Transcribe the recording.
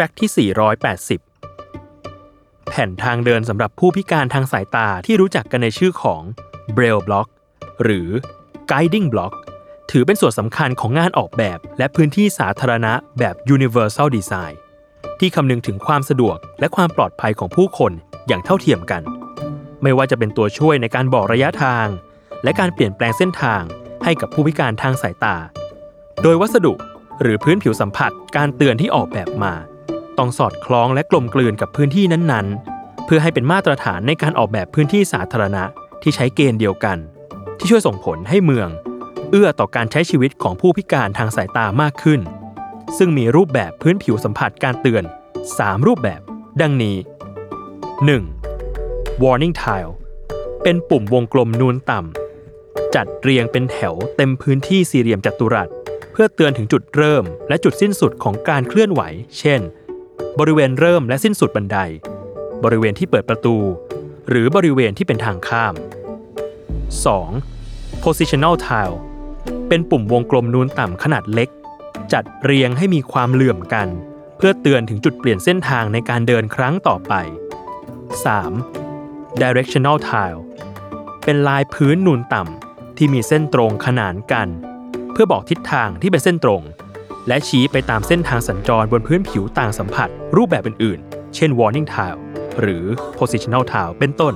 ฟกต์ที่ 480 แผ่นทางเดินสำหรับผู้พิการทางสายตาที่รู้จักกันในชื่อของ Braille Block หรือ Guiding Block ถือเป็นส่วนสำคัญของงานออกแบบ และพื้นที่สาธารณะแบบ Universal Design ที่คำนึงถึงความสะดวกและความปลอดภัยของผู้คนอย่างเท่าเทียมกัน ไม่ว่าจะเป็นตัวช่วยในการบอกระยะทาง และการเปลี่ยนแปลงเส้นทางให้กับผู้พิการทางสายตา โดยวัสดุหรือพื้นผิวสัมผัสการเตือนที่ออกแบบมา ต้องสอดคล้องและกลมกลืนกับพื้นที่นั้นๆ เพื่อให้เป็นมาตรฐานในการออกแบบพื้นที่สาธารณะที่ใช้เกณฑ์เดียวกัน ที่ช่วยส่งผลให้เมือง เอื้อต่อการใช้ชีวิตของผู้พิการทางสายตามากขึ้น ซึ่งมีรูปแบบพื้นผิวสัมผัสการเตือน 3 รูปแบบ ดังนี้ 1. warning tile เป็นปุ่มวงกลมนูนต่ำ จัดเรียงเป็นแถวเต็มพื้นที่สี่เหลี่ยมจัตุรัส เพื่อเตือนถึงจุดเริ่มและจุดสิ้นสุดของการเคลื่อนไหว เช่น บริเวณเริ่มและสิ้นสุดบันได บริเวณที่เปิดประตู หรือบริเวณที่เป็นทางข้าม 2. positional tile เป็นปุ่มวงกลมนูนต่ำขนาดเล็ก จัดเรียงให้มีความเหลื่อมกัน เพื่อเตือนถึงจุดเปลี่ยนเส้นทางในการเดินครั้งต่อไป 3. directional tile เป็นลายพื้นนูนต่ำที่มีเส้นตรงขนานกัน เพื่อบอกทิศทางที่เป็นเส้นตรง และชี้ไปตามเส้นทางสัญจรบนพื้นผิวต่างสัมผัส รูปแบบอื่นๆ เช่น warning tile หรือ positional tile เป็นต้น